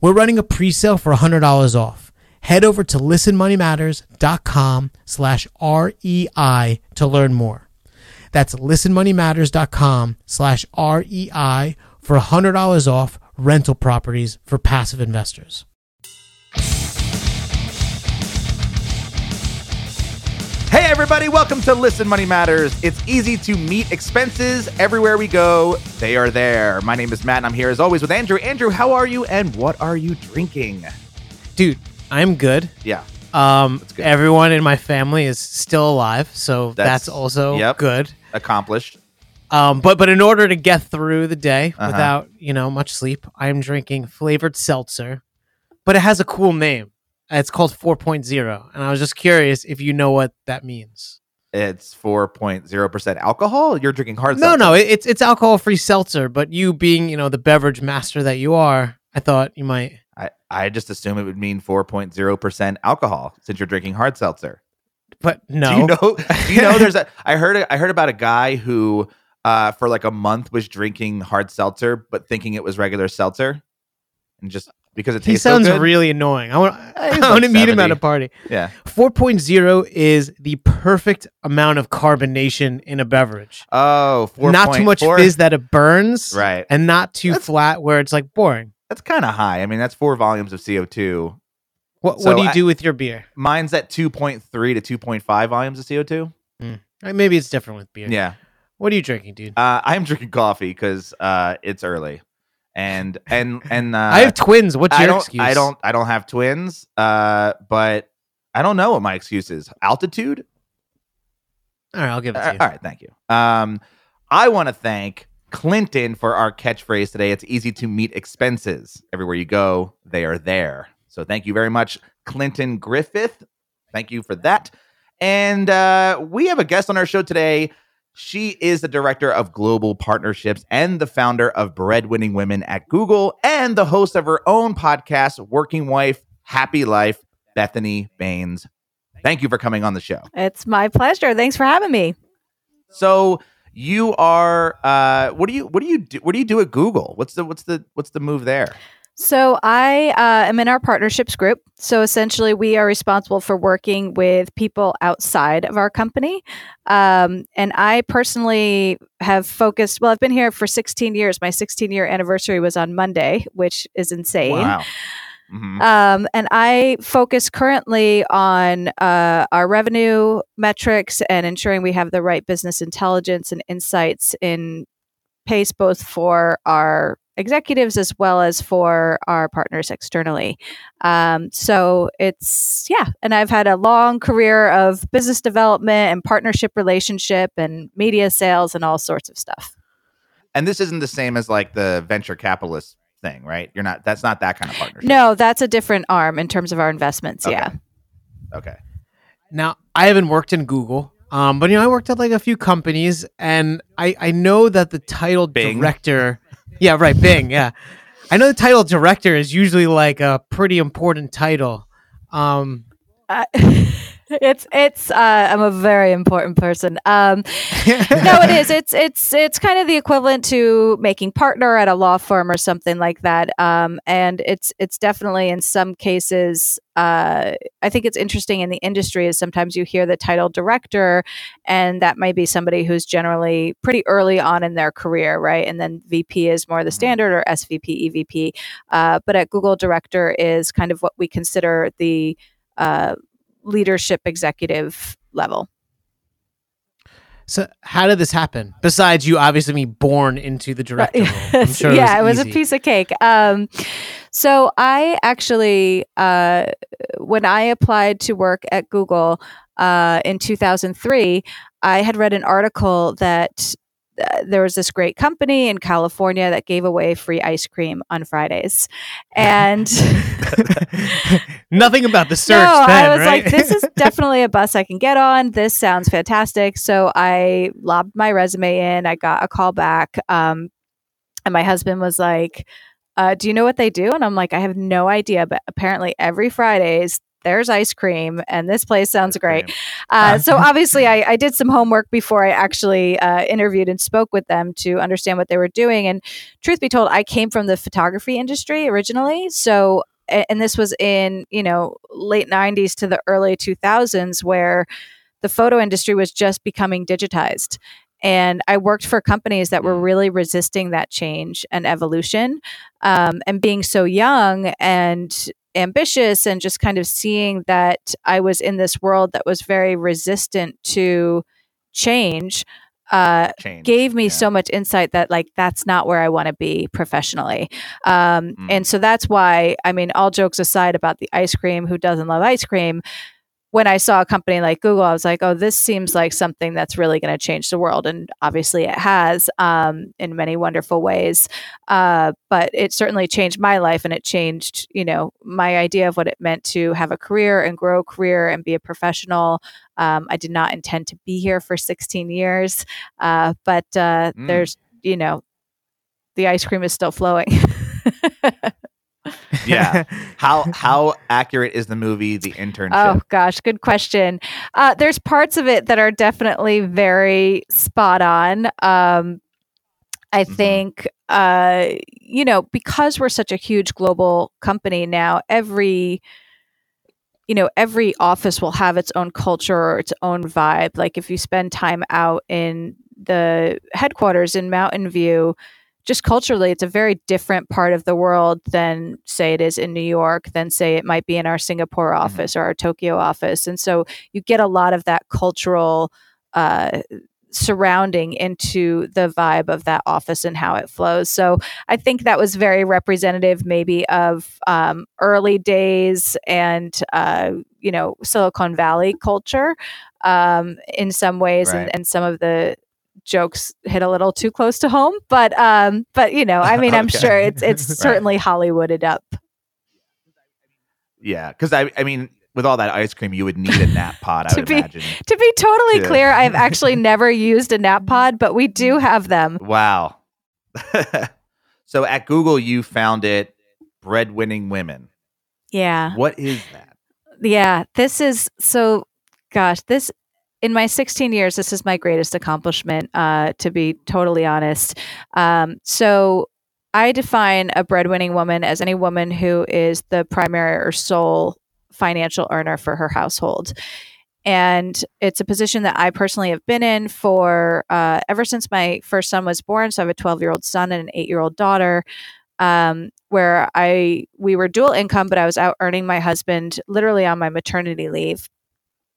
We're running a pre-sale for $100 off. Head over to listenmoneymatters.com slash REI to learn more. That's listenmoneymatters.com slash REI for $100 off rental properties for passive investors. Everybody, welcome to Listen Money Matters. It's easy to meet expenses everywhere we go. They are there. My name is Matt, and I'm here as always with Andrew. Andrew, how are you, and what are you drinking? Dude, I'm good. Yeah. Um, good. everyone in my family is still alive, so that's, That's- also yep. good. Accomplished. Um, but but in order to get through the day Uh-huh. without you know much sleep, I'm drinking flavored seltzer, but it has a cool name. It's called 4.0, and I was just curious if you know what that means. It's 4.0% alcohol. You're drinking hard No, seltzer. no, it's it's alcohol free seltzer, but you being you know the beverage master that you are, I thought you might. I, I just assume it would mean 4.0% alcohol since you're drinking hard seltzer. But no, Do you know? Do you know? There's a. I heard. I heard about a guy who, uh, for like a month was drinking hard seltzer, but thinking it was regular seltzer, and just because it he tastes so sounds good. really annoying. I want I want to like meet him at a party. yeah. 4.0 is the perfect amount of carbonation in a beverage. Oh, 4. not too much fizz that it burns, Right. and not too That's- flat where it's like boring. That's kind of high. I mean, that's four volumes of CO2. What So what do you I- do with your beer? Mine's at 2.3 to 2.5 volumes of CO2. Uh, Maybe it's different with beer. Yeah. What are you drinking, dude? Uh, I'm drinking coffee because uh, it's early, and and and uh, I have twins. What's I your don't excuse? I don't I don't have twins. Uh, but I don't know what my excuse is. Altitude. All right, I'll give it to Uh, you. all right, thank you. Um, I want to thank Clinton for our catchphrase today. It's easy to meet expenses. Everywhere you go, they are there. So thank you very much, Clinton Griffith. Thank you for that. And uh, we have a guest on our show today. She is the director of global partnerships and the founder of Breadwinning Women at Google and the host of her own podcast, Working Wife, Happy Life, Bethanie Baynes. Thank you for coming on the show. It's my pleasure. Thanks for having me. So you are uh what do you what do you do what do you do at Google? What's the what's the what's the move there? So, I uh, am in our partnerships group. So, essentially, we are responsible for working with people outside of our company. Um, and I personally have focused, well, I've been here for 16 years. My 16 year anniversary was on Monday, which is insane. Wow. Mhm. Um, and I focus currently on uh, our revenue metrics and ensuring we have the right business intelligence and insights in pace both for our executives as well as for our partners externally. Um, so it's, yeah. And I've had a long career of business development and partnership relationship and media sales and all sorts of stuff. And this isn't the same as like the venture capitalist thing, right? You're not that's not that kind of partnership. No, that's a different arm in terms of our investments. Okay. Yeah. Okay. Now, I haven't worked in Google, um, but you know, I worked at like a few companies, and I I know that the title Bing. director, yeah, right, Bing, yeah, I know the title director is usually like a pretty important title. Um, Uh, it's it's uh, I'm a very important person. Um, no, it is. It's it's it's kind of the equivalent to making partner at a law firm or something like that. Um, and it's it's definitely in some cases. Uh, I think it's interesting in the industry is sometimes you hear the title director, and that might be somebody who's generally pretty early on in their career, right? And then VP is more the standard, or SVP, EVP. Uh, but at Google, director is kind of what we consider the uh, leadership executive level. So, how did this happen? Besides, you obviously being born into the director role. I'm sure yeah, it was, it was a piece of cake. Um, so I actually, uh, when I applied to work at Google uh, in 2003, I had read an article that uh, there was this great company in California that gave away free ice cream on Fridays, and Nothing about the search. no, then, I was right? like, this is definitely a bus I can get on. This sounds fantastic. So I lobbed my resume in. I got a call back. Um, and my husband was like, uh, do you know what they do? And I'm like, I have no idea. But apparently every Fridays there's ice cream and this place sounds great. Uh, so obviously I, I did some homework before I actually uh, interviewed and spoke with them to understand what they were doing. And truth be told, I came from the photography industry originally. So and this was in you know late 90s to the early 2000s where the photo industry was just becoming digitized and i worked for companies that were really resisting that change and evolution um, and being so young and ambitious and just kind of seeing that i was in this world that was very resistant to change uh, Change. gave me Yeah. so much insight that like that's not where I want to be professionally. Um, Mm. And so that's why I mean, all jokes aside about the ice cream, who doesn't love ice cream? When I saw a company like Google, I was like, oh, this seems like something that's really going to change the world. And obviously it has um, in many wonderful ways. Uh, but it certainly changed my life and it changed, you know, my idea of what it meant to have a career and grow a career and be a professional. Um, I did not intend to be here for 16 years, uh, but uh, Mm. there's, you know, the ice cream is still flowing. Yeah. How how accurate is the movie The Internship? Oh gosh, good question. Uh, there's parts of it that are definitely very spot on. Um, I Mhm. think uh, you know because we're such a huge global company now, every you know every office will have its own culture or its own vibe. Like if you spend time out in the headquarters in Mountain View, just culturally, it's a very different part of the world than, say, it is in New York, than, say, it might be in our Singapore office or our Tokyo office. And so you get a lot of that cultural uh, surrounding into the vibe of that office and how it flows. So I think that was very representative, maybe, of um, early days and, uh, you know, Silicon Valley culture um, in some ways, Right. and, and some of the jokes hit a little too close to home but um but you know i mean i'm sure it's it's Right. certainly hollywooded up Yeah, because I I mean, with all that ice cream, you would need a nap pod. I To would be- imagine. to be totally Yeah. clear i've actually never used a nap pod but we do have them Wow. so at Google, you found it Breadwinning Women. yeah What is that? yeah this is so gosh this in my 16 years this is my greatest accomplishment uh to be totally honest. Um so i define a breadwinning woman as any woman who is the primary or sole financial earner for her household. And it's a position that i personally have been in for uh, ever since my first son was born. So i have a 12 year old son and an 8 year old daughter um, where I we were dual income, but I was out earning my husband literally on my maternity leave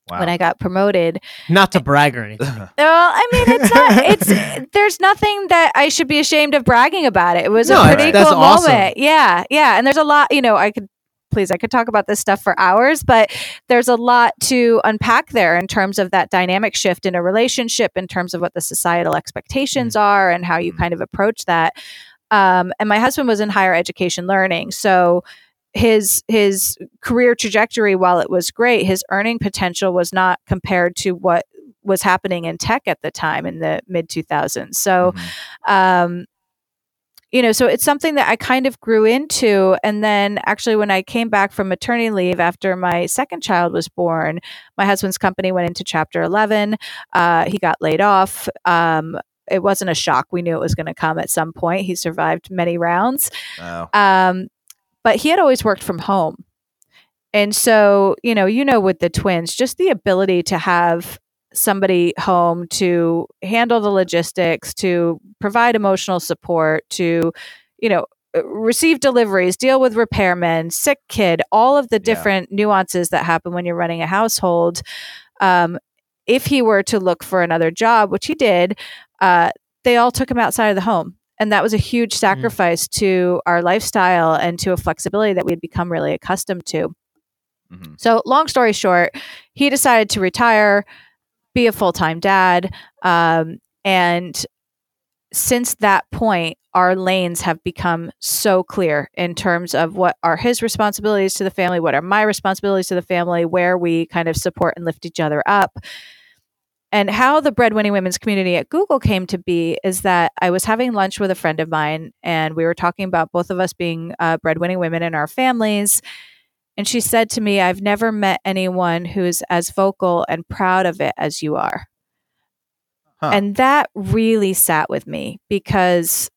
Wow. when I got promoted. Not to brag or anything. Well, I mean, it's not. It's there's nothing that I should be ashamed of bragging about. It, it was No, a pretty cool awesome. moment. Yeah, yeah. And there's a lot. You know, I could please I could talk about this stuff for hours, but there's a lot to unpack there in terms of that dynamic shift in a relationship, in terms of what the societal expectations are, and how you Mm. kind of approach that. Um, and my husband was in higher education learning, so his his career trajectory, while it was great, his earning potential was not compared to what was happening in tech at the time in the mid 2000s. So, Mhm. um, you know, so it's something that I kind of grew into. And then actually, when I came back from maternity leave after my second child was born, my husband's company went into chapter 11. Uh, he got laid off. Um, it wasn't a shock. We knew it was going to come at some point. He survived many rounds. Oh. Um, but he had always worked from home. And so, you know, you know, with the twins, just the ability to have somebody home to handle the logistics, to provide emotional support, to, you know, uh, receive deliveries, deal with repairmen, sick kid, all of the Yeah. different nuances that happen when you're running a household. Um, if he were to look for another job, which he did, uh, they all took him outside of the home. And that was a huge sacrifice to our lifestyle and to a flexibility that we had become really accustomed to. Mhm. So, long story short, he decided to retire, be a full time dad. Um, and since that point, our lanes have become so clear in terms of what are his responsibilities to the family, what are my responsibilities to the family, where we kind of support and lift each other up. And how the breadwinning women's community at Google came to be is that I was having lunch with a friend of mine, and we were talking about both of us being uh, breadwinning women in our families. And she said to me, I've never met anyone who's as vocal and proud of it as you are. Huh. And that really sat with me because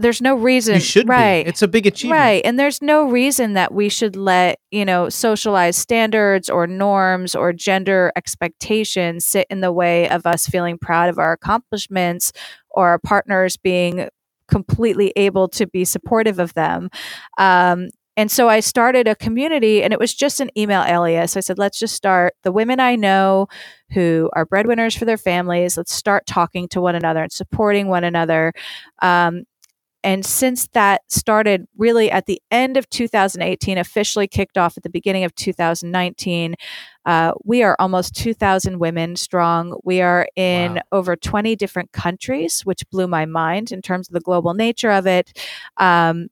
there's no reason. You should right. be. It's a big achievement. Right. And there's no reason that we should let, you know, socialized standards or norms or gender expectations sit in the way of us feeling proud of our accomplishments or our partners being completely able to be supportive of them. Um, and so I started a community and it was just an email alias. I said, let's just start the women I know who are breadwinners for their families. Let's start talking to one another and supporting one another. Um, and since that started really at the end of 2018, officially kicked off at the beginning of 2019, uh, we are almost 2,000 women strong. We are in Wow. over 20 different countries, which blew my mind in terms of the global nature of it. Um,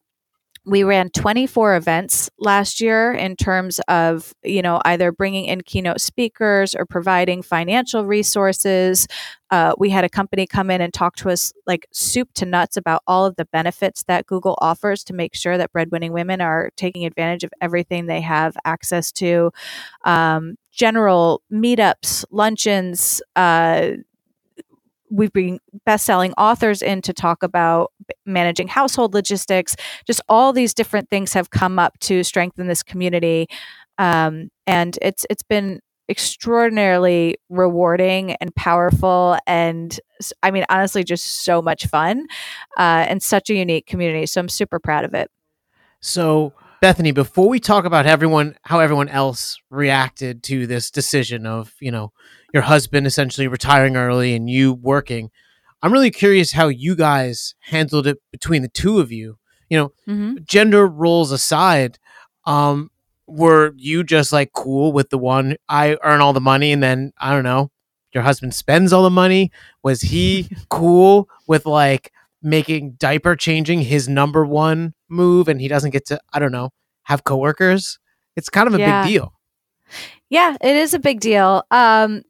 we ran 24 events last year in terms of you know either bringing in keynote speakers or providing financial resources. Uh, we had a company come in and talk to us like soup to nuts about all of the benefits that google offers to make sure that breadwinning women are taking advantage of everything they have access to. Um, general meetups luncheons uh, we bring best-selling authors in to talk about managing household logistics. Just all these different things have come up to strengthen this community um, and it's it's been extraordinarily rewarding and powerful and i mean honestly just so much fun uh, and such a unique community so i'm super proud of it. So, Bethanie, before we talk about everyone, how everyone else reacted to this decision of, you know, your husband essentially retiring early and you working, I'm really curious how you guys handled it between the two of you. You know, mm-hmm. gender roles aside, um, were you just like cool with the one I earn all the money and then I don't know, your husband spends all the money? Was he cool with like making diaper changing his number one move and he doesn't get to I don't know, have coworkers? It's kind of a Yeah. big deal. Yeah, it is a big deal. Um,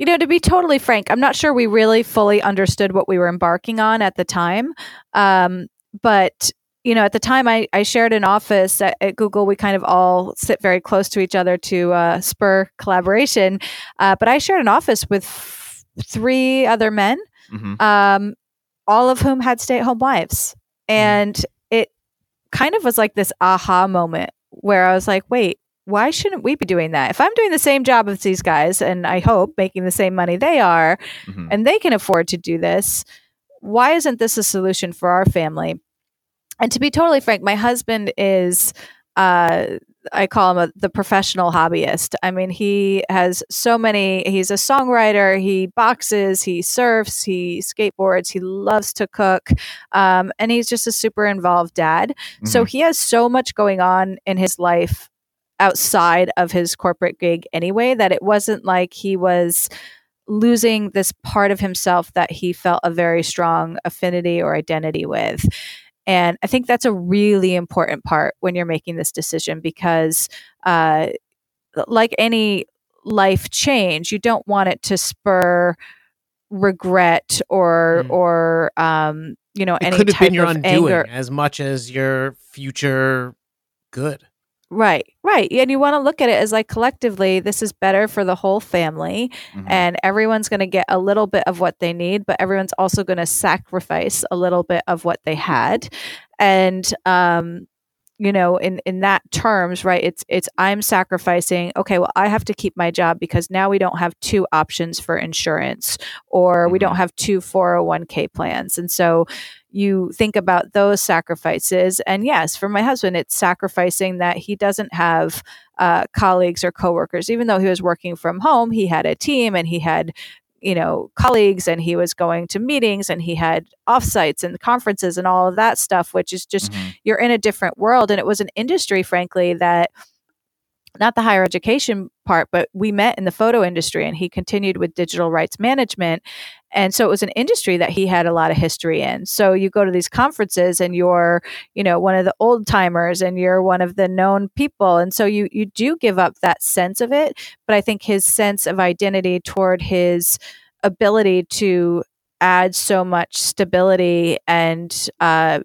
you know, to be totally frank, I'm not sure we really fully understood what we were embarking on at the time. Um, but you know, at the time, I, I shared an office at, at Google. We kind of all sit very close to each other to uh, spur collaboration. Uh, but I shared an office with f- three other men, Mhm. um, all of whom had stay at home wives. And it kind of was like this aha moment where I was like, wait, why shouldn't we be doing that? If I'm doing the same job as these guys and I hope making the same money they are, Mhm. and they can afford to do this, why isn't this a solution for our family? And to be totally frank, my husband is. Uh, I call him a, the professional hobbyist. I mean, he has so many. He's a songwriter. He boxes. He surfs. He skateboards. He loves to cook, um, and he's just a super involved dad. So Mhm. he has so much going on in his life outside of his corporate gig anyway that it wasn't like he was losing this part of himself that he felt a very strong affinity or identity with. And I think that's a really important part when you're making this decision because, uh, like any life change, you don't want it to spur regret or Mm. or um, you know It any could have type been your of undoing anger. as much as your future good. Right, right. And you want to look at it as like collectively, this is better for the whole family, Mhm. and everyone's going to get a little bit of what they need, but everyone's also going to sacrifice a little bit of what they had. And, um, you know in in that terms right it's it's i'm sacrificing okay well i have to keep my job because now we don't have two options for insurance or we don't Mhm. have two 401k plans. And so you think about those sacrifices. And yes for my husband it's sacrificing that he doesn't have uh, colleagues or coworkers. Even though he was working from home he had a team and he had you know colleagues and he was going to meetings and he had offsites and conferences and all of that stuff which is just Mhm. you're in a different world and it was an industry frankly that not the higher education part but we met in the photo industry and he continued with digital rights management and so it was an industry that he had a lot of history in so you go to these conferences and you're you know one of the old timers and you're one of the known people and so you you do give up that sense of it but i think his sense of identity toward his ability to add so much stability and uh,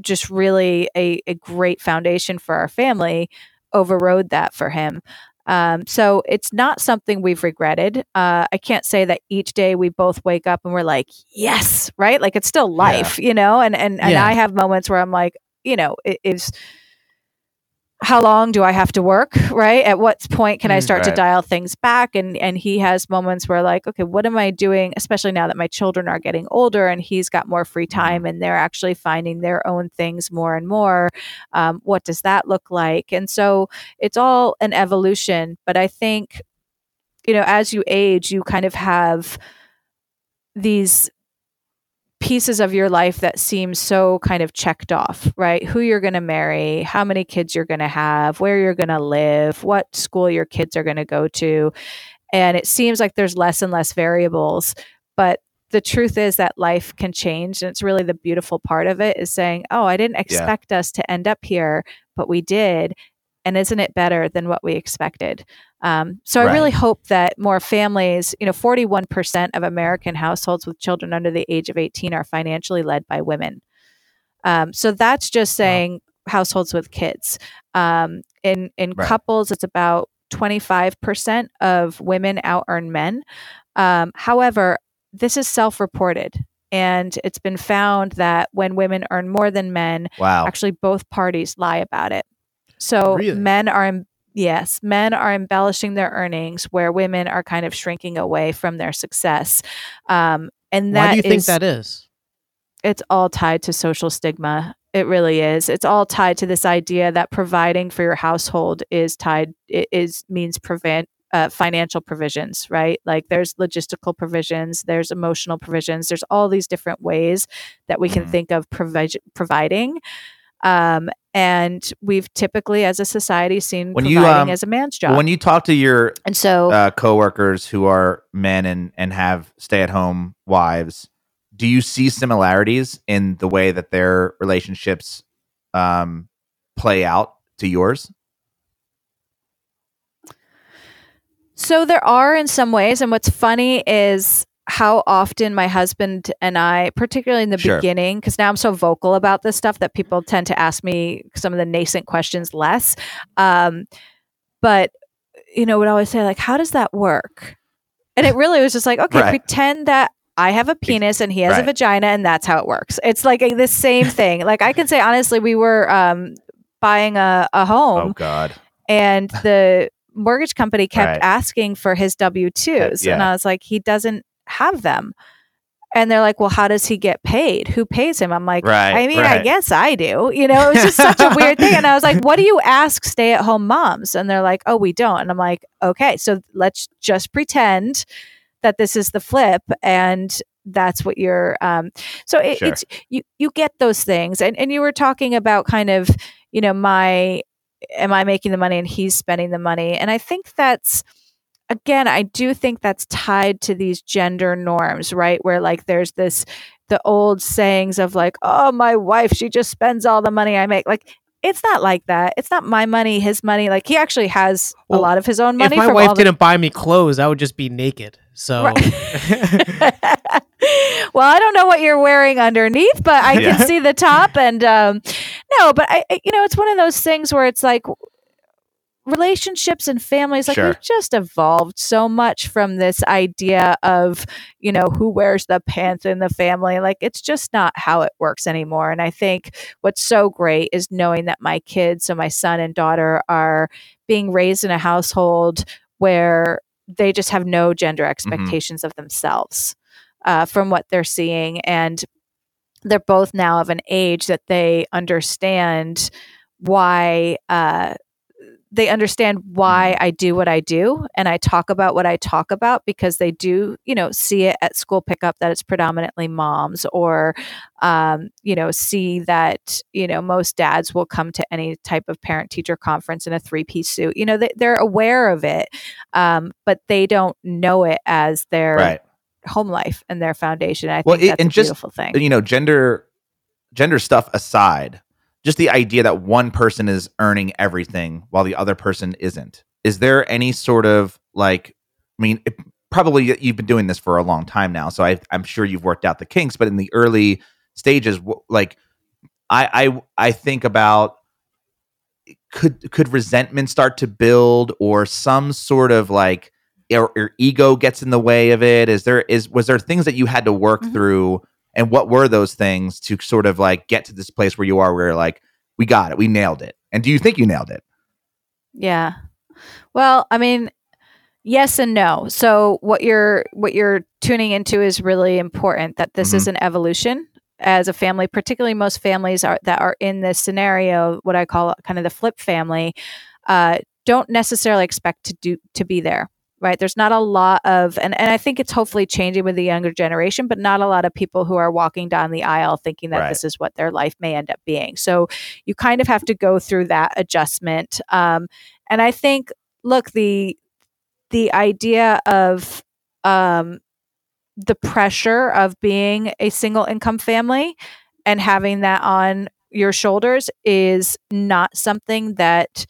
just really a, a great foundation for our family overrode that for him. Um, so it's not something we've regretted. Uh, I can't say that each day we both wake up and we're like, yes, right? Like it's still life, you know? And, and, and Yeah. I have moments where I'm like, you know, it is how long do I have to work? Right. At what point can I Mm. start to dial things back? And and he has moments where like, okay, what am I doing? Especially now that my children are getting older and he's got more free time and they're actually finding their own things more and more. Um, what does that look like? And so it's all an evolution. But I think, you know, as you age, you kind of have these pieces of your life that seem so kind of checked off, right? Who you're going to marry, how many kids you're going to have, where you're going to live, what school your kids are going to go to. And it seems like there's less and less variables, but the truth is that life can change and it's really the beautiful part of it is saying, "Oh, I didn't expect us to end up here, but we did." And isn't it better than what we expected? Um, so I Right. really hope that more families, you know, 41% of American households with children under the age of 18 are financially led by women. Um, so that's just Wow. saying households with kids. Um, in in Right. couples, it's about 25% of women out earn men. Um, however, this is self reported. And it's been found that when women earn more than men, Wow. actually both parties lie about it. So Really? men are em- yes, men are embellishing their earnings where women are kind of shrinking away from their success. Um, and that Why do you think that is? it's all tied to social stigma. It really is. It's all tied to this idea that providing for your household is tied is means prevent uh, financial provisions, right? Like there's logistical provisions, there's emotional provisions, there's all these different ways that we can Mhm. think of provi- providing. Um, and we've typically, as a society, seen When you, providing um, as a man's job. When you talk to your and so, uh, coworkers who are men and and have stay at home wives, do you see similarities in the way that their relationships um, play out to yours? So there are in some ways, and what's funny is how often my husband and I, particularly in the Sure. beginning, because now I'm so vocal about this stuff that people tend to ask me some of the nascent questions less. Um, but you know, would always say like, "How does that work?" And it really was just like, okay, Right. pretend that I have a penis and he has a vagina, and that's how it works. It's like a, the same thing. like I can say honestly, we were um, buying a, a home Oh God. and the mortgage company kept Right. asking for his W 2s. Yeah. And I was like, he doesn't have them. And they're like, well, how does he get paid? Who pays him? I'm like, Right, I mean, I guess I do. You know, it was just such a weird thing. And I was like, what do you ask stay at home moms? And they're like, oh, we don't. And I'm like, okay, so let's just pretend that this is the flip and that's what you're um so it, Sure. it's you you get those things and and you were talking about kind of you know my am I making the money and he's spending the money? And I think that's again, I do think that's tied to these gender norms, right? Where like there's this the old sayings of like, oh, my wife, she just spends all the money I make. Like it's not like that. It's not my money, his money. Like he actually has a lot of his own money. if my wife the- didn't buy me clothes, I would just be naked. So well, I don't know what you're wearing underneath, but I Yeah. can see the top. And um, no, but I- you know, it's one of those things where it's like relationships and families like Sure. we've just evolved so much from this idea of you know who wears the pants in the family like it's just not how it works anymore and i think what's so great is knowing that my kids so my son and daughter are being raised in a household where they just have no gender expectations of themselves uh, from what they're seeing and they're both now of an age that they understand why uh, they understand why I do what I do and I talk about what I talk about because they do, you know, see it at school pickup that it's predominantly moms or, um, you know, see that, you know, most dads will come to any type of parent teacher conference in a three piece suit. You know, they, they're aware of it, um, but they don't know it as their Right. home life and their foundation. I Well, think it- that's and a just, beautiful thing. you know gender gender stuff aside just the idea that one person is earning everything while the other person isn't is there any sort of like i mean it, probably you've been doing this for a long time now so I, i'm sure you've worked out the kinks but in the early stages like i i i think about could could resentment start to build or some sort of like or, or ego gets in the way of it is there is was there things that you had to work Mhm. through and what were those things to sort of like get to this place where you are where you're like we got it we nailed it and do you think you nailed it Yeah. Well, I mean, yes and no. So what you're what you're tuning into is really important that this Mhm. is an evolution as a family, particularly most families are that are in this scenario, what I call kind of the flip family, uh, don't necessarily expect to do to be there. Right. There's not a lot of and, and I think it's hopefully changing with the younger generation, but not a lot of people who are walking down the aisle thinking that Right. this is what their life may end up being. So you kind of have to go through that adjustment. Um, and I think, look, the the idea of um, the pressure of being a single income family and having that on your shoulders is not something that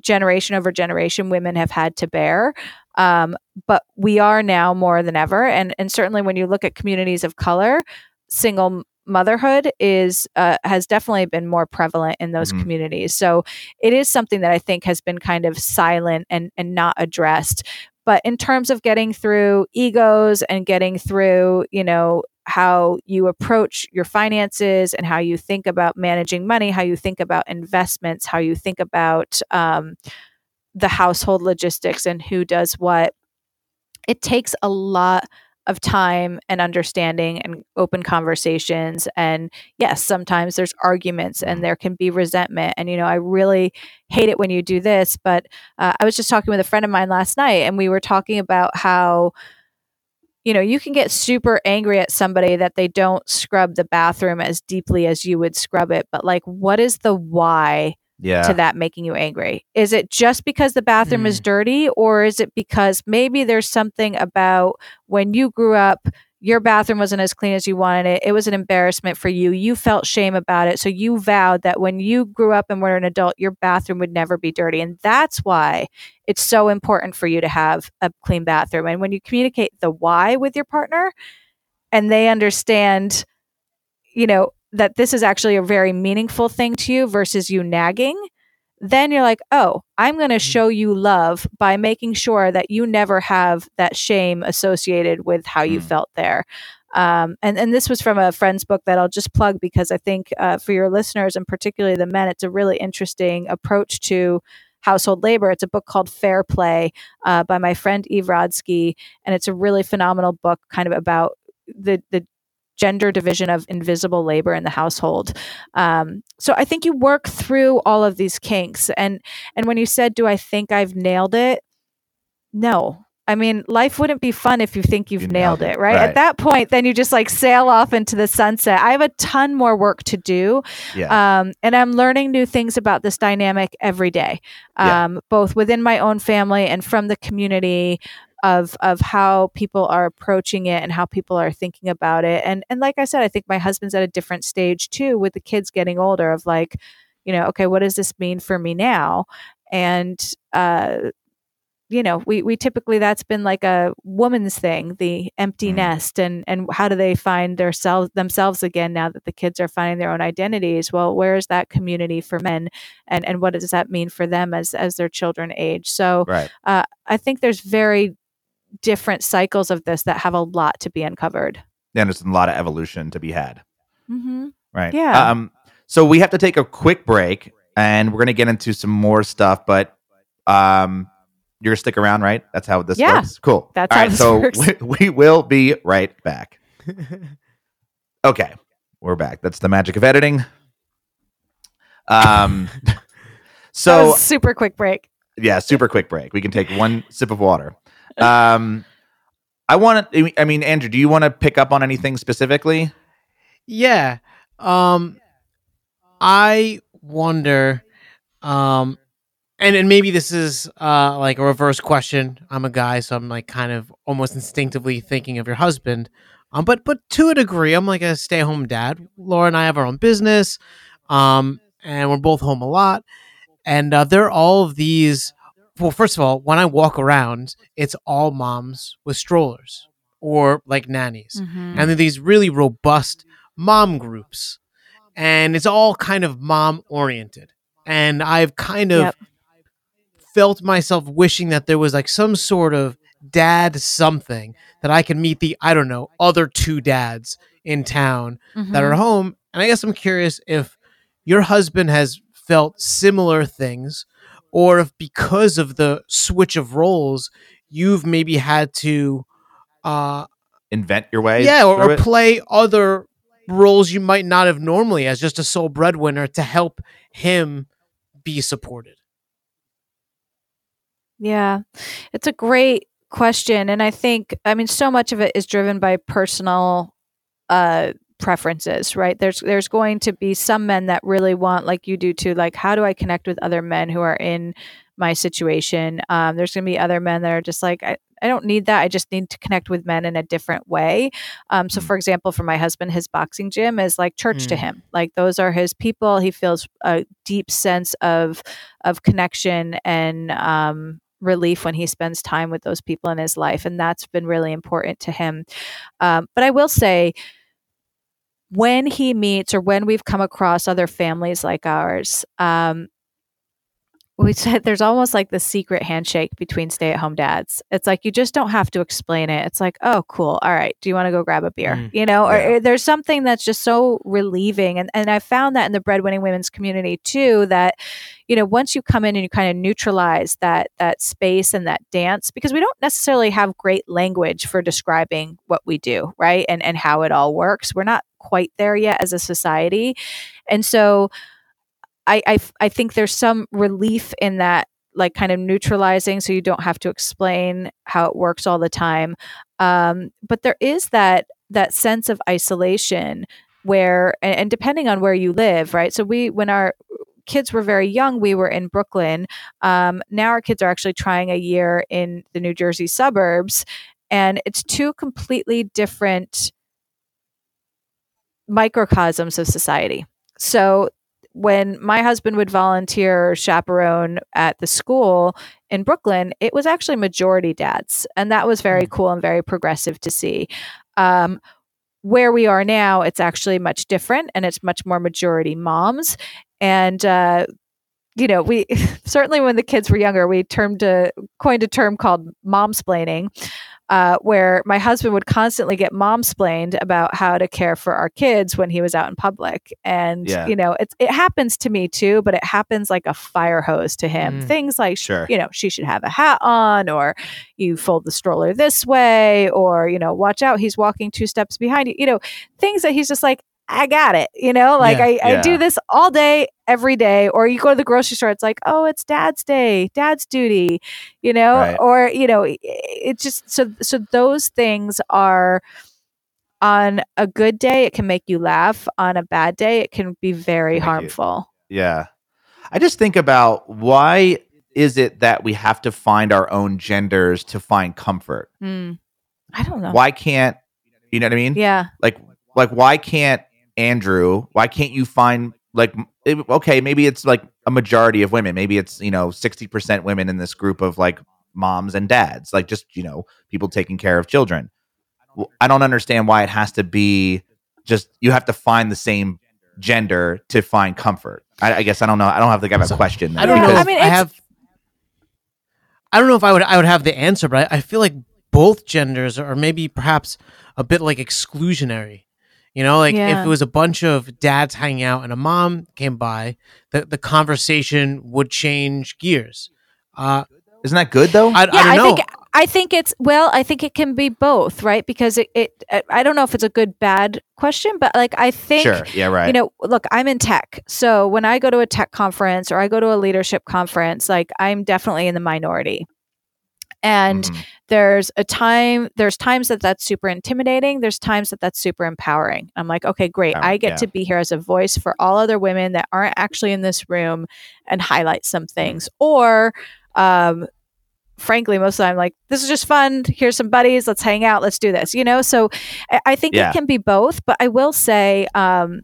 generation over generation women have had to bear. Um, but we are now more than ever, and and certainly when you look at communities of color, single motherhood is uh, has definitely been more prevalent in those Mhm. communities. So it is something that I think has been kind of silent and and not addressed. But in terms of getting through egos and getting through, you know, how you approach your finances and how you think about managing money, how you think about investments, how you think about um, the household logistics and who does what, it takes a lot of time and understanding and open conversations. And yes sometimes there's arguments and there can be resentment. And you know i really hate it when you do this but uh, i was just talking with a friend of mine last night and we were talking about how you know you can get super angry at somebody that they don't scrub the bathroom as deeply as you would scrub it but like what is the why yeah to that making you angry? Is it just because the bathroom is mm. dirty, or is it because maybe there's something about when you grew up, your bathroom wasn't as clean as you wanted it? It was an embarrassment for you. You felt shame about it. So you vowed that when you grew up and were an adult, your bathroom would never be dirty. And that's why it's so important for you to have a clean bathroom. And when you communicate the why with your partner and they understand, you know, that this is actually a very meaningful thing to you versus you nagging, then you're like, oh, I'm going to show you love by making sure that you never have that shame associated with how you Mm. felt there. Um, and and this was from a friend's book that I'll just plug because I think uh, for your listeners and particularly the men, it's a really interesting approach to household labor. It's a book called Fair Play uh, by my friend Eve Rodsky, and it's a really phenomenal book, kind of about the the gender division of invisible labor in the household. Um, so I think you work through all of these kinks. And and when you said, "Do I think I've nailed it?" No. I mean, life wouldn't be fun if you think you've You nailed, nailed it, right? right. At that point, then you just like sail off into the sunset. I have a ton more work to do. yeah Um, and I'm learning new things about this dynamic every day, Yeah. um, both within my own family and from the community of of how people are approaching it and how people are thinking about it. And and like I said, I think my husband's at a different stage too, with the kids getting older. Of like, you know, okay, what does this mean for me now? And uh, you know, we we typically that's been like a woman's thing, the empty Mm. nest, and and how do they find their selves themselves again now that the kids are finding their own identities? Well, where is that community for men, and and what does that mean for them as as their children age? So Right. I think there's very different cycles of this that have a lot to be uncovered. And there's a lot of evolution to be had. Mm-hmm. Right. Yeah. Um, so we have to take a quick break and we're going to get into some more stuff, but um, you're going to stick around, right? That's how this Yeah. works. Cool. That's All how right, this so works. We, we will be right back. Okay. We're back. That's the magic of editing. Um, so super quick break. yeah, super quick break. We can take one sip of water. Um, I want to, I mean, Andrew, do you want to pick up on anything specifically? Yeah. Um I wonder um and and maybe this is uh like a reverse question. I'm a guy, so I'm like kind of almost instinctively thinking of your husband. Um but but to a degree, I'm like a stay-at-home dad. Laura and I have our own business. Um and we're both home a lot. And uh, there are all of these well, first of all, when I walk around, it's all moms with strollers or like nannies Mhm. and these really robust mom groups and it's all kind of mom oriented and i've kind of Yep. felt myself wishing that there was like some sort of dad something that i can meet the i don't know other two dads in town that are Mhm. home and i guess i'm curious if your husband has felt similar things or if because of the switch of roles you've maybe had to uh Invent your way? yeah, or, or play other roles you might not have normally as just a sole breadwinner to help him be supported. Yeah, it's a great question. And I think, I mean, so much of it is driven by personal uh, preferences, right? There's there's going to be some men that really want, like you do too, like how do I connect with other men who are in my situation? Um, there's going to be other men that are just like, I, I don't need that. I just need to connect with men in a different way. Um, so, Mm. for example, for my husband, his boxing gym is like church to Mm. him. Like those are his people. He feels a deep sense of of connection and um, relief when he spends time with those people in his life, and that's been really important to him. Um, but I will say, when he meets or when we've come across other families like ours, um, we said there's almost like the secret handshake between stay-at-home dads. It's like you just don't have to explain it. It's like, oh, cool. All right. Do you want to go grab a beer? Mm. You know, or, Yeah. or there's something that's just so relieving, and and I found that in the breadwinning women's community too. That you know, once you come in and you kind of neutralize that that space and that dance, because we don't necessarily have great language for describing what we do, right? And and how it all works. We're not quite there yet as a society, and so I I think there's some relief in that like kind of neutralizing so you don't have to explain how it works all the time. Um, but there is that that sense of isolation where and, and depending on where you live right? So we when our kids were very young we were in brooklyn. Um, now our kids are actually trying a year in the new jersey suburbs and it's two completely different microcosms of society so when my husband would volunteer chaperone at the school in Brooklyn, it was actually majority dads. And that was very cool and very progressive to see. Um, where we are now, it's actually much different and it's much more majority moms. And, uh, you know, we certainly when the kids were younger, we termed a coined a term called momsplaining, uh, where my husband would constantly get momsplained about how to care for our kids when he was out in public. And Yeah. you know, it's it happens to me too, but it happens like a fire hose to him. Mm. Things like Sure. you know, she should have a hat on, or you fold the stroller this way, or you know, watch out, he's walking two steps behind you. You know, things that he's just like, I got it. You know, like Yeah. I, I do this all day, every day. Or you go to the grocery store, it's like, oh, it's dad's day, dad's duty, you know, Right. or, you know, it- it just so so those things are on a good day, it can make you laugh. On a bad day, it can be very you- harmful. Yeah. I just think about why is it that we have to find our own genders to find comfort? Mm. I don't know. Why can't you know what I mean? Yeah. Like like why can't Andrew, why can't you find like it- okay, maybe it's like a majority of women. Maybe it's, you know, 60% women in this group of like moms and dads, like just you know people taking care of children. I don't understand why it has to be just you have to find the same gender to find comfort. I, I guess I don't know. I don't have to have a So, question. I don't know. I mean, I have. I don't know if I would. I would have the answer, but I, I feel like both genders are maybe perhaps a bit like exclusionary. You know, like Yeah. if it was a bunch of dads hanging out and a mom came by, the the conversation would change gears. Uh, Isn't that good though? I, I yeah, don't I, think I think it's well, I think it can be both, right? Because it, it I don't know if it's a good bad question, but like I think sure. Yeah. Right. you know look i'm in tech so when i go to a tech conference or i go to a leadership conference like i'm definitely in the minority and Mhm. there's a time there's times that that's super intimidating there's times that that's super empowering. I'm like okay great. I get yeah. to be here as a voice for all other women that aren't actually in this room and highlight some things. Or um frankly most of the time like this is just fun. Here's some buddies. Let's hang out. Let's do this you know? So i, I think Yeah. it can be both but i will say um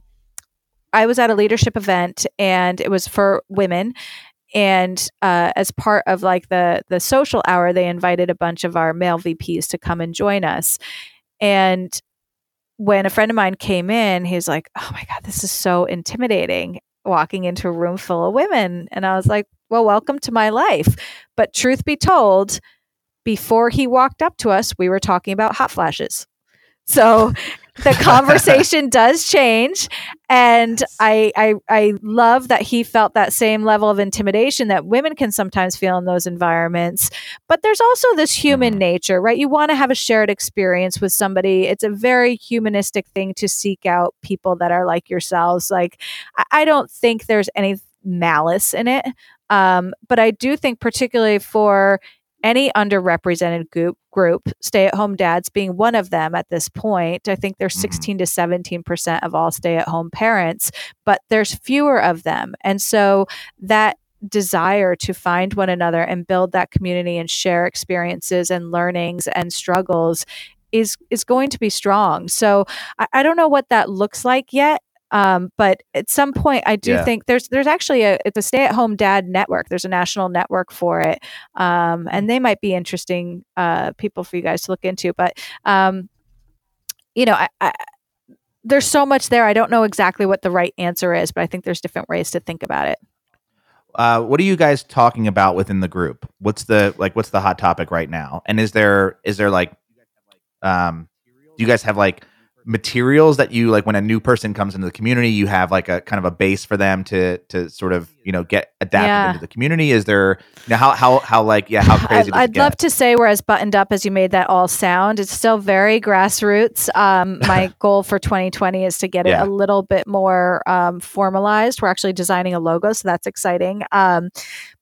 i was at a leadership event and it was for women and uh, as part of like the the social hour they invited a bunch of our male vps to come and join us. And when a friend of mine came in he's like oh my god this is so intimidating walking into a room full of women. And i was like well welcome to my life. But truth be told before he walked up to us we were talking about hot flashes. So the conversation does change and I, I i love that he felt that same level of intimidation that women can sometimes feel in those environments. But there's also this human Mhm. nature right? You want to have a shared experience with somebody. It's a very humanistic thing to seek out people that are like yourselves. Like i, I don't think there's any malice in it. Um, but i do think particularly for any underrepresented group group stay-at-home dads being one of them at this point. I think there's Mhm. 16 to 17 percent of all stay-at-home parents but there's fewer of them. And so that desire to find one another and build that community and share experiences and learnings and struggles is is going to be strong. So i, I don't know what that looks like yet um, but at some point, I do Yeah. think there's there's actually a it's a stay at home dad network. There's a national network for it, um, and they might be interesting uh, people for you guys to look into. But um, you know, I, I, there's so much there. I don't know exactly what the right answer is, but I think there's different ways to think about it. uh, what are you guys talking about within the group? What's the like? What's the hot topic right now? And is there is there like, um, do you guys have like materials that you like when a new person comes into the community? You have like a kind of a base for them to to sort of you know get adapted Yeah. into the community. Is there you know how how how like yeah how crazy? I'd, I'd love to say we're as buttoned up as you made that all sound. It's still very grassroots. Um, my goal for 2020 is to get Yeah. it a little bit more um, formalized. We're actually designing a logo, so that's exciting. Um,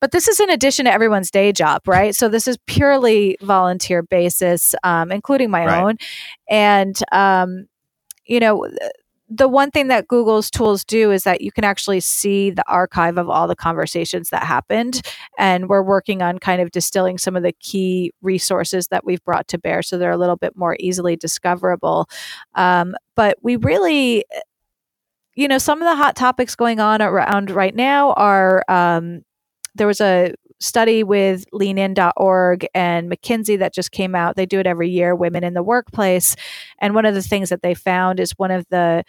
but this is in addition to everyone's day job, right? So this is purely volunteer basis, um, including my Right. own. And um, you know, the one thing that Google's tools do is that you can actually see the archive of all the conversations that happened. And we're working on kind of distilling some of the key resources that we've brought to bear so they're a little bit more easily discoverable. Um, but we really, you know, some of the hot topics going on around right now are um, there was a study with leanin.org and McKinsey that just came out. They do it every year, Women in the Workplace. And one of the things that they found is one of the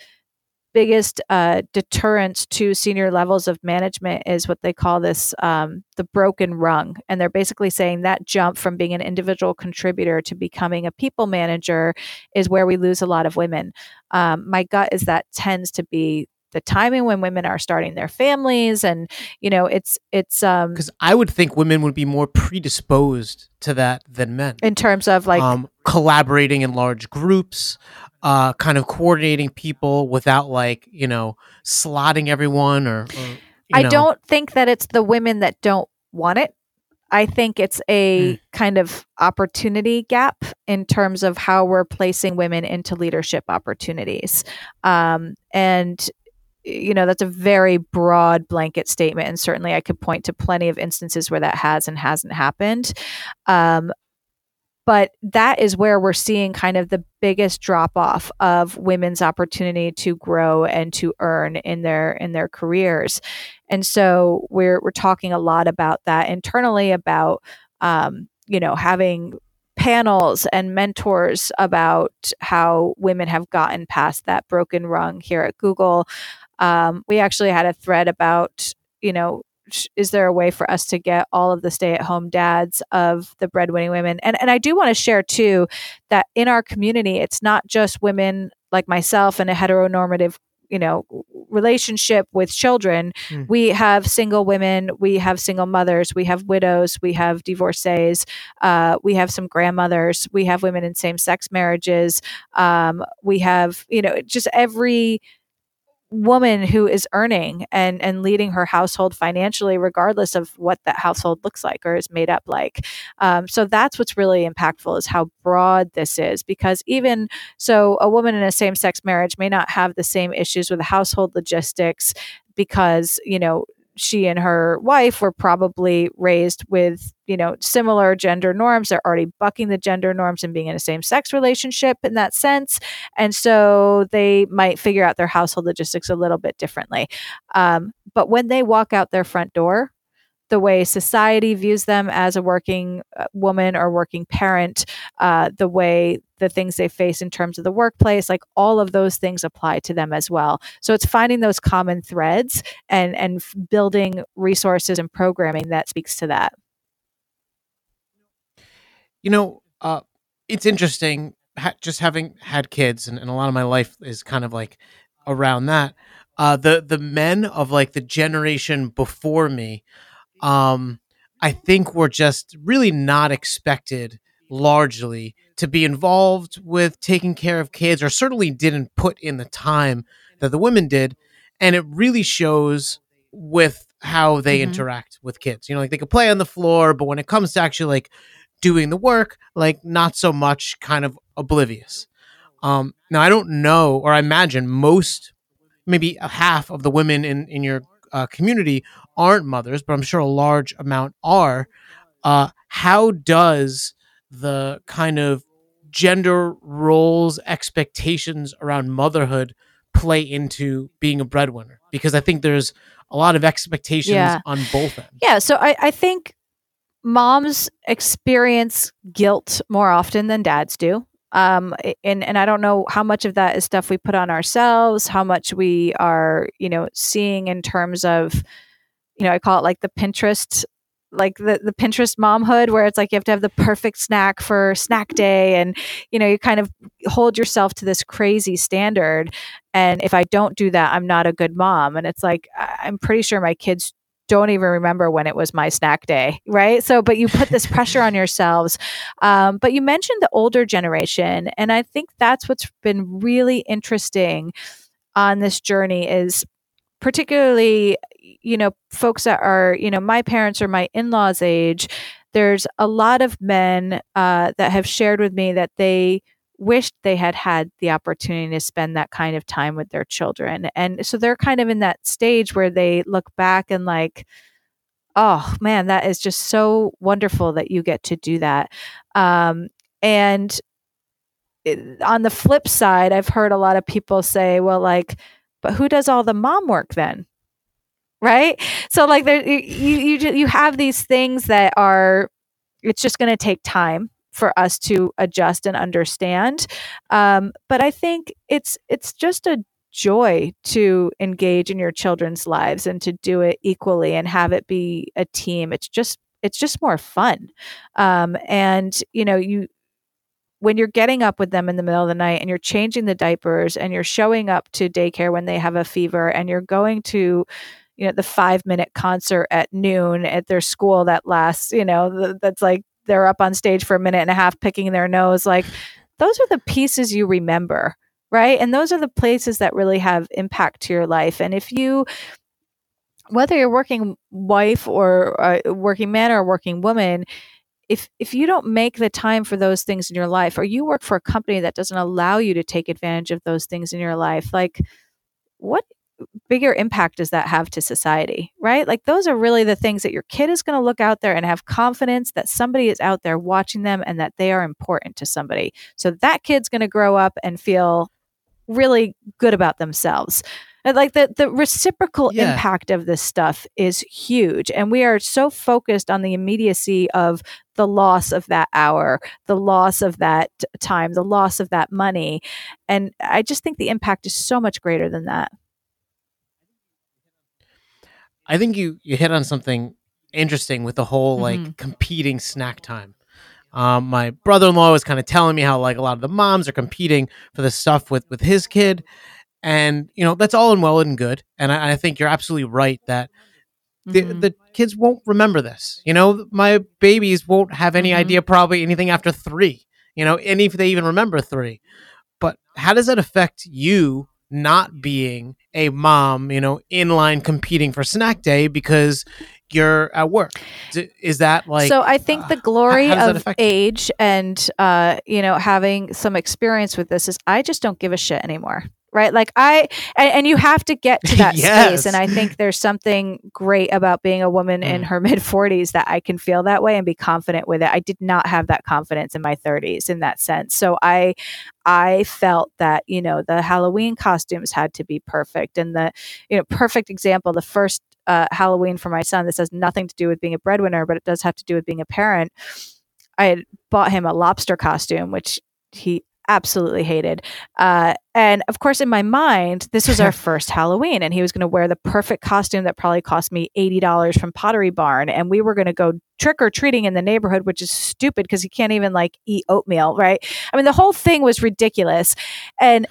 biggest uh, deterrents to senior levels of management is what they call this um, the broken rung. And they're basically saying that jump from being an individual contributor to becoming a people manager is where we lose a lot of women. Um, my gut is that tends to be the timing when women are starting their families and you know it's it's um because I would think women would be more predisposed to that than men. in terms of like um, collaborating in large groups, uh, kind of coordinating people without like you know slotting everyone or. or I know. don't think that it's the women that don't want it. I think it's a kind of opportunity gap in terms of how we're placing women into leadership opportunities. Um, and, you know, that's a very broad blanket statement. And certainly I could point to plenty of instances where that has and hasn't happened. Um, but that is where we're seeing kind of the biggest drop off of women's opportunity to grow and to earn in their in their careers and so we're we're talking a lot about that internally about um, you know, having panels and mentors about how women have gotten past that broken rung here at Google. Um, we actually had a thread about, you know, is there a way for us to get all of the stay at home dads of the breadwinning women? And and I do want to share too that in our community, it's not just women like myself and a heteronormative you know relationship with children mm. we have single women we have single mothers we have widows we have divorcees uh, we have some grandmothers we have women in same-sex marriages um, we have you know just every woman who is earning and and leading her household financially regardless of what that household looks like or is made up like. Um, so that's what's really impactful is how broad this is because even so a woman in a same-sex marriage may not have the same issues with the household logistics because you know she and her wife were probably raised with you know similar gender norms. They're already bucking the gender norms and being in a same sex relationship in that sense. And so they might figure out their household logistics a little bit differently. Um, but when they walk out their front door the way society views them as a working uh, woman or working parent, uh, the way the things they face in terms of the workplace, like all of those things apply to them as well. So it's finding those common threads and and building resources and programming that speaks to that. You know, uh, it's interesting ha- just having had kids, and, and a lot of my life is kind of like around that. Uh, the the men of like the generation before me um, I think we're just really not expected largely to be involved with taking care of kids, or certainly didn't put in the time that the women did. And it really shows with how they mm-hmm. interact with kids. You know, like they could play on the floor, but when it comes to actually like doing the work, like not so much kind of oblivious. Um, now I don't know, or I imagine most, maybe a half of the women in in your uh, community aren't mothers, but I'm sure a large amount are. Uh, how does the kind of gender roles, expectations around motherhood play into being a breadwinner? Because I think there's a lot of expectations yeah. on both ends. Yeah. So I, I think moms experience guilt more often than dads do um, and and I don't know how much of that is stuff we put on ourselves, how much we are, you know, seeing in terms of, you know, I call it like the Pinterest, like the the Pinterest momhood, where it's like you have to have the perfect snack for snack day, and you know, you kind of hold yourself to this crazy standard. And if I don't do that, I'm not a good mom. And it's like I'm pretty sure my kids don't even remember when it was my snack day, right? So, but you put this pressure on yourselves. Um, but you mentioned the older generation, and I think that's what's been really interesting on this journey is particularly, you know, folks that are, you know, my parents or my in-laws age. There's a lot of men uh, that have shared with me that they wished they had had the opportunity to spend that kind of time with their children. And so they're kind of in that stage where they look back and like, oh man, that is just so wonderful that you get to do that. Um, and on the flip side, I've heard a lot of people say, well, like, but who does all the mom work then? Right. So like there, you, you, you have these things that are, it's just going to take time for us to adjust and understand. Um, but I think it's it's just a joy to engage in your children's lives and to do it equally and have it be a team. It's just it's just more fun. Um, and you know you when you're getting up with them in the middle of the night and you're changing the diapers and you're showing up to daycare when they have a fever and you're going to you know the five minute concert at noon at their school that lasts you know that's like they're up on stage for a minute and a half picking their nose like those are the pieces you remember right? And those are the places that really have impact to your life. And if you whether you're working wife or a working man or a working woman if if you don't make the time for those things in your life or you work for a company that doesn't allow you to take advantage of those things in your life like what bigger impact does that have to society, right? Like those are really the things that your kid is going to look out there and have confidence that somebody is out there watching them and that they are important to somebody. So that kid's going to grow up and feel really good about themselves. And, Like the the reciprocal Yeah. impact of this stuff is huge, and we are so focused on the immediacy of the loss of that hour, the loss of that time, the loss of that money, and I just think the impact is so much greater than that. I think you you hit on something interesting with the whole Mhm. like competing snack time. Um, my brother-in-law was kind of telling me how like a lot of the moms are competing for the stuff with with his kid, and you know that's all and well and good. And I, I think you're absolutely right that the, Mhm. the kids won't remember this. You know, my babies won't have any Mhm. idea probably anything after three. You know, and if they even remember three. But how does that affect you not being a mom? You know, in line competing for snack day because you're at work. Is that like so I think the uh, glory how does of age and uh, you know having some experience with this is I just don't give a shit anymore. Right, like I, and, and you have to get to that Yes. space, and I think there's something great about being a woman in Mm. her mid 40s that I can feel that way and be confident with it. I did not have that confidence in my 30s in that sense, so I, I felt that you know the Halloween costumes had to be perfect, and the, you know, perfect example. The first uh, Halloween for my son. This has nothing to do with being a breadwinner, but it does have to do with being a parent. I had bought him a lobster costume, which he absolutely hated. Uh, and of course, in my mind, this was our first Halloween, and he was going to wear the perfect costume that probably cost me $80 from Pottery Barn. And we were going to go trick or treating in the neighborhood, which is stupid because he can't even like eat oatmeal, right? I mean, the whole thing was ridiculous. And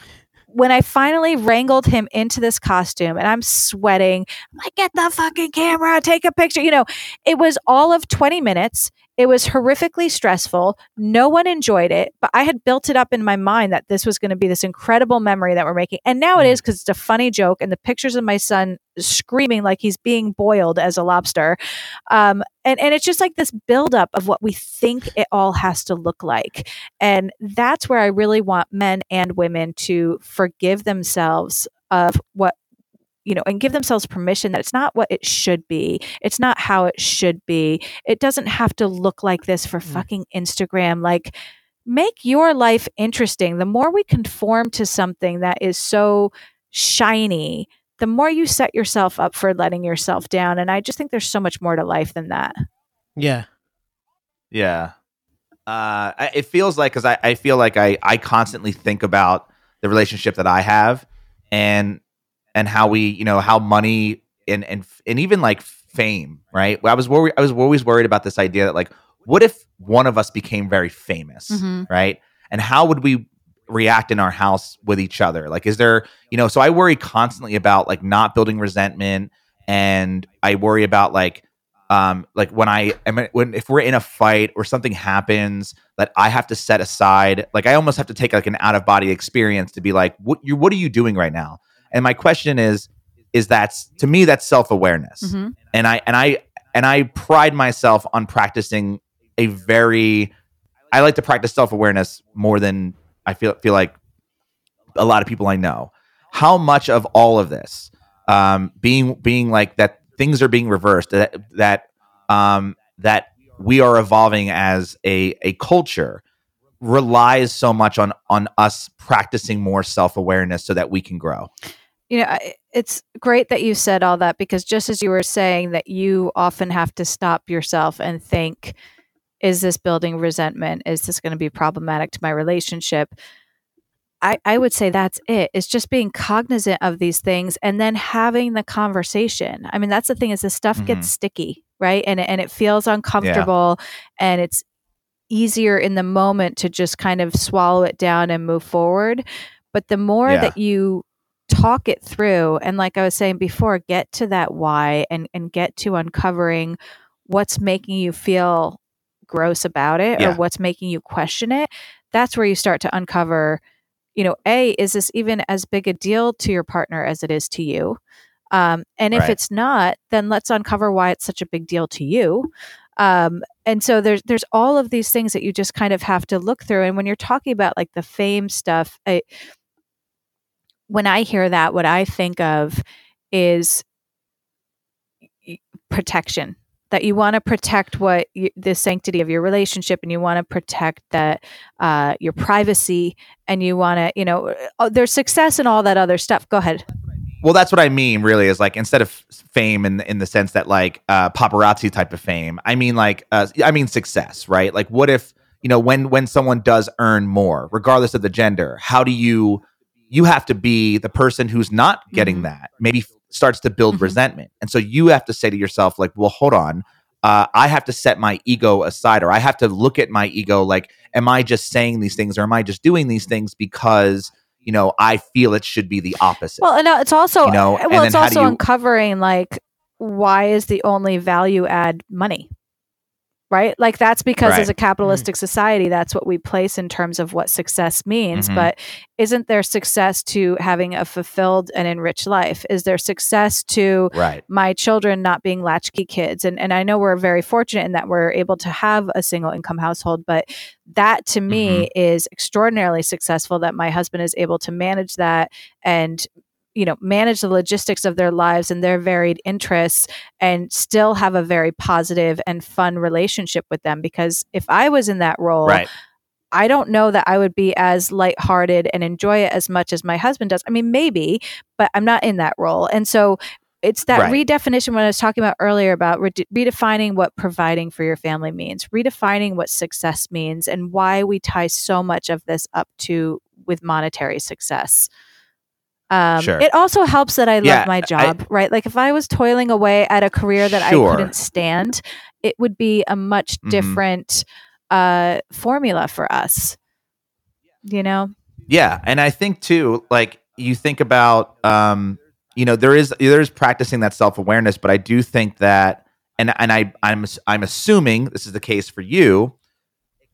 when I finally wrangled him into this costume and I'm sweating, I'm like, get the fucking camera, take a picture. You know, it was all of 20 minutes. It was horrifically stressful. No one enjoyed it, but I had built it up in my mind that this was going to be this incredible memory that we're making. And now it Mm. because it's a funny joke and the pictures of my son screaming like he's being boiled as a lobster. Um, and, and it's just like this buildup of what we think it all has to look like. And that's where I really want men and women to forgive themselves of what you know, and give themselves permission that it's not what it should be. It's not how it should be. It doesn't have to look like this for Mm. fucking Instagram. Like, make your life interesting. The more we conform to something that is so shiny, the more you set yourself up for letting yourself down. And I just think there's so much more to life than that. yeah. Yeah. Uh, it feels like because I, I feel like I, I constantly think about the relationship that I have and and how we you know how money and and and even like fame right. I was worried. I was always worried about this idea that like what if one of us became very famous right and how would we react in our house with each other like is there you know so I worry constantly about like not building resentment and I worry about like um like when i am when if we're in a fight or something happens that i have to set aside like i almost have to take like an out of body experience to be like what you what are you doing right now and my question is is that to me that's self-awareness. Mhm. and i and i and i pride myself on practicing a very i like to practice self-awareness more than i feel feel like a lot of people i know. How much of all of this um being being like that things are being reversed that that um that we are evolving as a a culture relies so much on on us practicing more self-awareness so that we can grow you know it's great that you said all that because just as you were saying that you often have to stop yourself and think is this building resentment? Is this going to be problematic to my relationship? I, I would say that's it. It's just being cognizant of these things and then having the conversation. I mean that's the thing is this stuff Mhm. gets sticky right? And, it- and it feels uncomfortable and it's easier in the moment to just kind of swallow it down and move forward. But the more Yeah. that you talk it through and like i was saying before get to that why and and get to uncovering what's making you feel gross about it Yeah. or what's making you question it that's where you start to uncover you know a is this even as big a deal to your partner as it is to you um, and if Right. it's not then let's uncover why it's such a big deal to you um, and so there's there's all of these things that you just kind of have to look through and when you're talking about like the fame stuff I, when i hear that what i think of is protection that you want to protect what you, the sanctity of your relationship and you want to protect that uh, your privacy and you want to you know uh, there's success and all that other stuff go ahead Well, that's what I mean. Really, is like instead of fame in in the sense that like uh, paparazzi type of fame. I mean like uh, I mean success, right? Like what if you know when when someone does earn more, regardless of the gender? How do you you have to be the person who's not getting Mhm. that? Maybe starts to build Mhm. resentment, and so you have to say to yourself like, well, hold on. Uh, I have to set my ego aside, or I have to look at my ego like, am I just saying these things, or am I just doing these things because you know I feel it should be the opposite? Well, and uh, it's also You know, well, then it's also you- uncovering like why is the only value add money? Right? Like that's because Right. as a capitalistic society, that's what we place in terms of what success means. Mhm. But isn't there success to having a fulfilled and enriched life? Is there success to right. my children not being latchkey kids and and I know we're very fortunate in that we're able to have a single income household but that to me is extraordinarily successful that my husband is able to manage that and you know manage the logistics of their lives and their varied interests and still have a very positive and fun relationship with them because if I was in that role Right. I don't know that I would be as lighthearted and enjoy it as much as my husband does. I mean, maybe, but I'm not in that role. And so it's that Right. redefinition when I was talking about earlier about rede- redefining what providing for your family means, redefining what success means, and why we tie so much of this up to with monetary success. Um, Sure. It also helps that I Yeah, love my I- job, right? Like if I was toiling away at a career that Sure. I couldn't stand, it would be a much Mhm. different uh, formula for us. You know? Yeah, and I think too, like you think about, um, you know, there is there is practicing that self awareness, but I do think that, and and I I'm I'm assuming this is the case for you,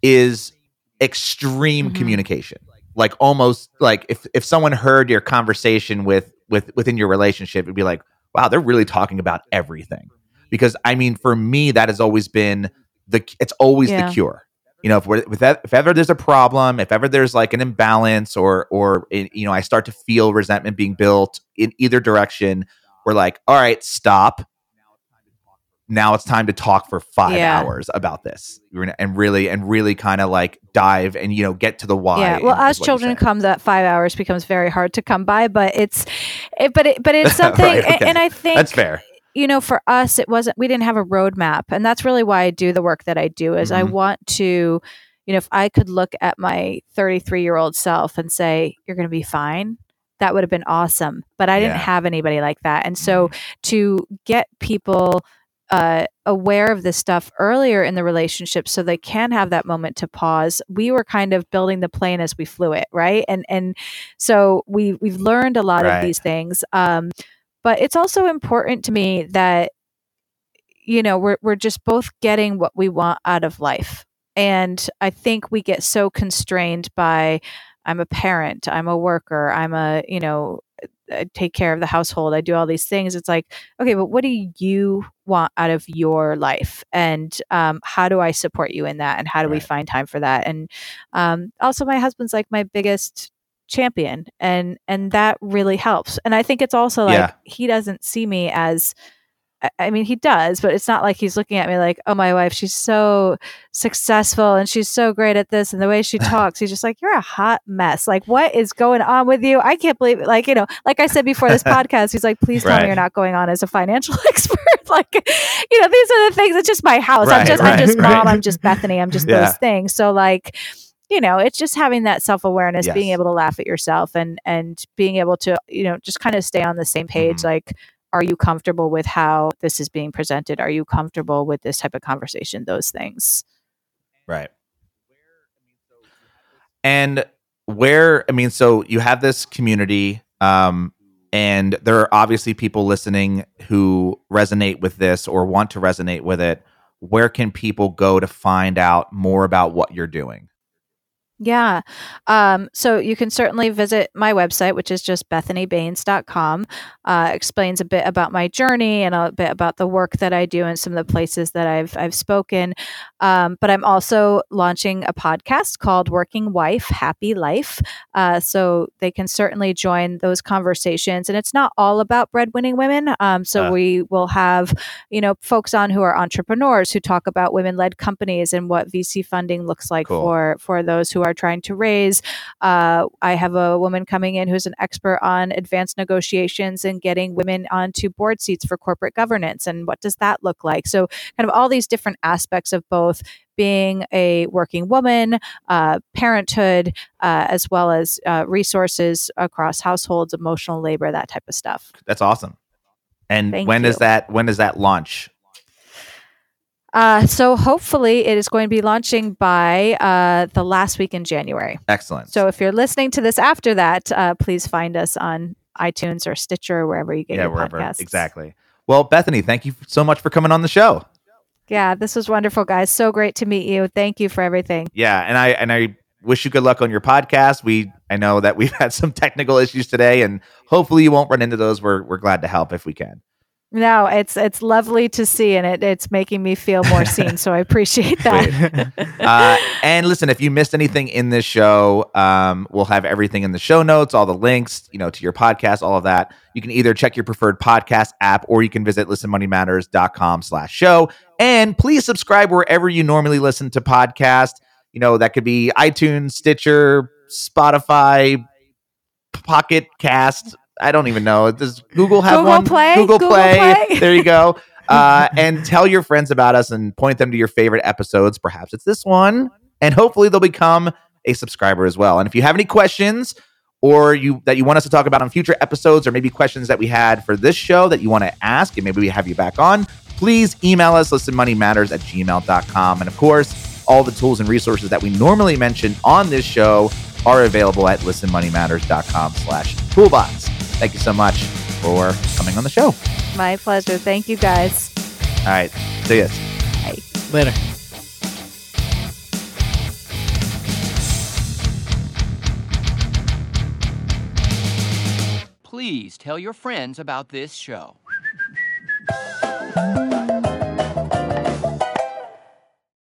is extreme Mhm. communication, like almost like if if someone heard your conversation with with within your relationship, it'd be like, wow, they're really talking about everything. Because I mean, for me, that has always been the it's always Yeah. the cure you know if we're if, that, if ever there's a problem if ever there's like an imbalance or or eh, you know i start to feel resentment being built in either direction we're like all right stop now it's time to talk for five Yeah. hours about this and really and really kind of like dive and you know get to the why yeah. Well, as children said. come, that five hours becomes very hard to come by. But it's, it, but it, but it's something. Right, and- okay. And I think that's fair you know, for us, it wasn't, we didn't have a roadmap. And that's really why I do the work that I do is I Mhm. want to, you know, if I could look at my 33 year old self and say, you're going to be fine, that would have been awesome. But I didn't have anybody like that. And so to get people uh, aware of this stuff earlier in the relationship so they can have that moment to pause. We were kind of building the plane as we flew it right? And and so we we've learned a lot Right. of these things um, but it's also important to me that you know we're we're just both getting what we want out of life. And i think we get so constrained by i'm a parent i'm a worker i'm a you know I take care of the household i do all these things it's like okay but what do you want out of your life? And um, how do i support you in that and how do we find time for that? And um, also my husband's like my biggest champion and and that really helps and i think it's also like Yeah. he doesn't see me as I- mean, he does, but it's not like he's looking at me like, "Oh, my wife, she's so successful and she's so great at this." And the way she talks, he's just like, "You're a hot mess. Like, what is going on with you? I can't believe it." Like, you know, like I said before this podcast, he's like, "Please tell Right. me you're not going on as a financial expert." like, you know, these are the things. It's just my house. I'm just, right, I'm just right. mom. I'm just Bethanie. I'm just Yeah. those things. So, like, you know, it's just having that self awareness, being able to laugh at yourself, and and being able to, you know, just kind of stay on the same page. Mhm. Like, are you comfortable with how this is being presented? Are you comfortable with this type of conversation? Those things. Right. And where I mean, so you have this community, um, and there are obviously people listening who resonate with this or want to resonate with it. Where can people go to find out more about what you're doing? Yeah. Um, so you can certainly visit my website, which is just bethaniebaynes.com. Uh, explains a bit about my journey and a bit about the work that I do and some of the places that I've I've spoken. Um, but I'm also launching a podcast called Working Wife Happy Life. Uh, so they can certainly join those conversations. And it's not all about breadwinning women. Um, so Uh. we will have, you know, folks on who are entrepreneurs who talk about women led companies and what VC funding looks like Cool. for for those who are trying to raise. Uh, I have a woman coming in who's an expert on advanced negotiations and getting women onto board seats for corporate governance and what does that look like. So, kind of all these different aspects of both being a working woman, uh, parenthood, uh, as well as uh, resources across households, emotional labor, that type of stuff. That's awesome. And Thank when you. does that when does that launch? Uh, so hopefully it is going to be launching by uh, the last week in January. Excellent. So if you're listening to this after that, uh, please find us on iTunes or Stitcher or wherever you get yeah, your wherever. podcasts. Exactly. Well, Bethanie, thank you so much for coming on the show. Yeah, this was wonderful, guys. So great to meet you. Thank you for everything. Yeah, and I and I wish you good luck on your podcast. We I know that we've had some technical issues today, and hopefully you won't run into those. We're we're glad to help if we can. No, it's it's lovely to see, and it, it's making me feel more seen. So I appreciate that. uh, and listen, if you missed anything in this show, um, we'll have everything in the show notes, all the links, you know, to your podcast, all of that. You can either check your preferred podcast app or you can visit listenmoneymatters.com slash show. And please subscribe wherever you normally listen to podcasts. You know, that could be iTunes, Stitcher, Spotify, Pocket Cast. I don't even know. Does Google have Google one? Play? Google, Google Play. Play. There you go. Uh, and tell your friends about us and point them to your favorite episodes. Perhaps it's this one, and hopefully they'll become a subscriber as well. And if you have any questions or you that you want us to talk about on future episodes, or maybe questions that we had for this show that you want to ask, and maybe we have you back on, please email us listenmoneymatters at gmail.com. And of course, all the tools and resources that we normally mention on this show are available at listenmoneymatters.com slash toolbox. Thank you so much for coming on the show. My pleasure. Thank you, guys. All right. See you. Later. Please tell your friends about this show.